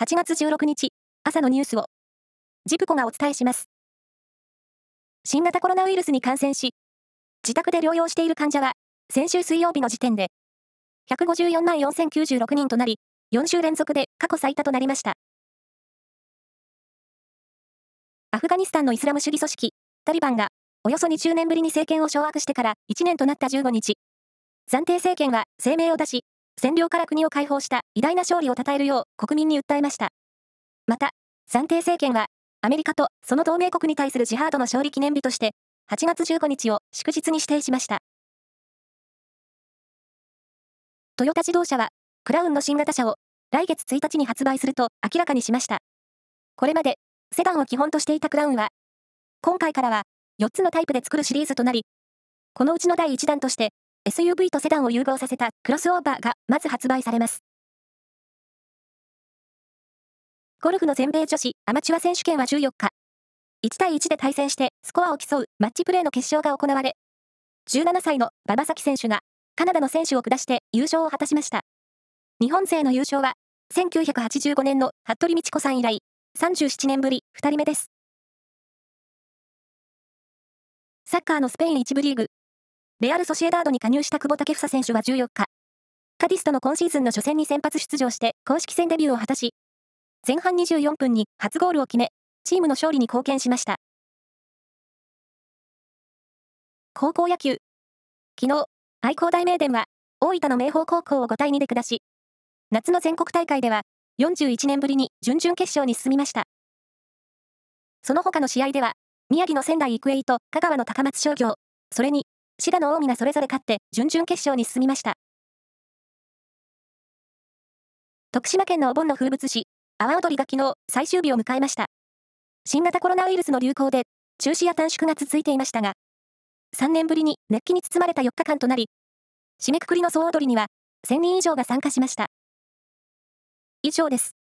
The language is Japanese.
8月16日、朝のニュースを、ジプコがお伝えします。新型コロナウイルスに感染し、自宅で療養している患者は、先週水曜日の時点で、154万4096人となり、4週連続で過去最多となりました。アフガニスタンのイスラム主義組織、タリバンが、およそ20年ぶりに政権を掌握してから1年となった15日、暫定政権は声明を出し、占領から国を解放した偉大な勝利を称えるよう国民に訴えました。また、暫定政権は、アメリカとその同盟国に対するジハードの勝利記念日として、8月15日を祝日に指定しました。トヨタ自動車は、クラウンの新型車を来月1日に発売すると明らかにしました。これまで、セダンを基本としていたクラウンは、今回からは4つのタイプで作るシリーズとなり、このうちの第1弾として、SUV とセダンを融合させたクロスオーバーがまず発売されます。ゴルフの全米女子アマチュア選手権は14日、1対1で対戦してスコアを競うマッチプレーの決勝が行われ、17歳の馬場咲選手がカナダの選手を下して優勝を果たしました。日本勢の優勝は、1985年の服部道子さん以来、37年ぶり2人目です。サッカーのスペイン1部リーグ、レアル・ソシエダードに加入した久保建英選手は14日、カディスとの今シーズンの初戦に先発出場して公式戦デビューを果たし、前半24分に初ゴールを決め、チームの勝利に貢献しました。高校野球。昨日、愛工大名電は、大分の明豊高校を5対2で下し、夏の全国大会では、41年ぶりに準々決勝に進みました。その他の試合では、宮城の仙台育英と香川の高松商業、それに滋賀の近江がそれぞれ勝って準々決勝に進みました。徳島県のお盆の風物詩、阿波踊りが昨日最終日を迎えました。新型コロナウイルスの流行で中止や短縮が続いていましたが、3年ぶりに熱気に包まれた4日間となり、締めくくりの総踊りには1000人以上が参加しました。以上です。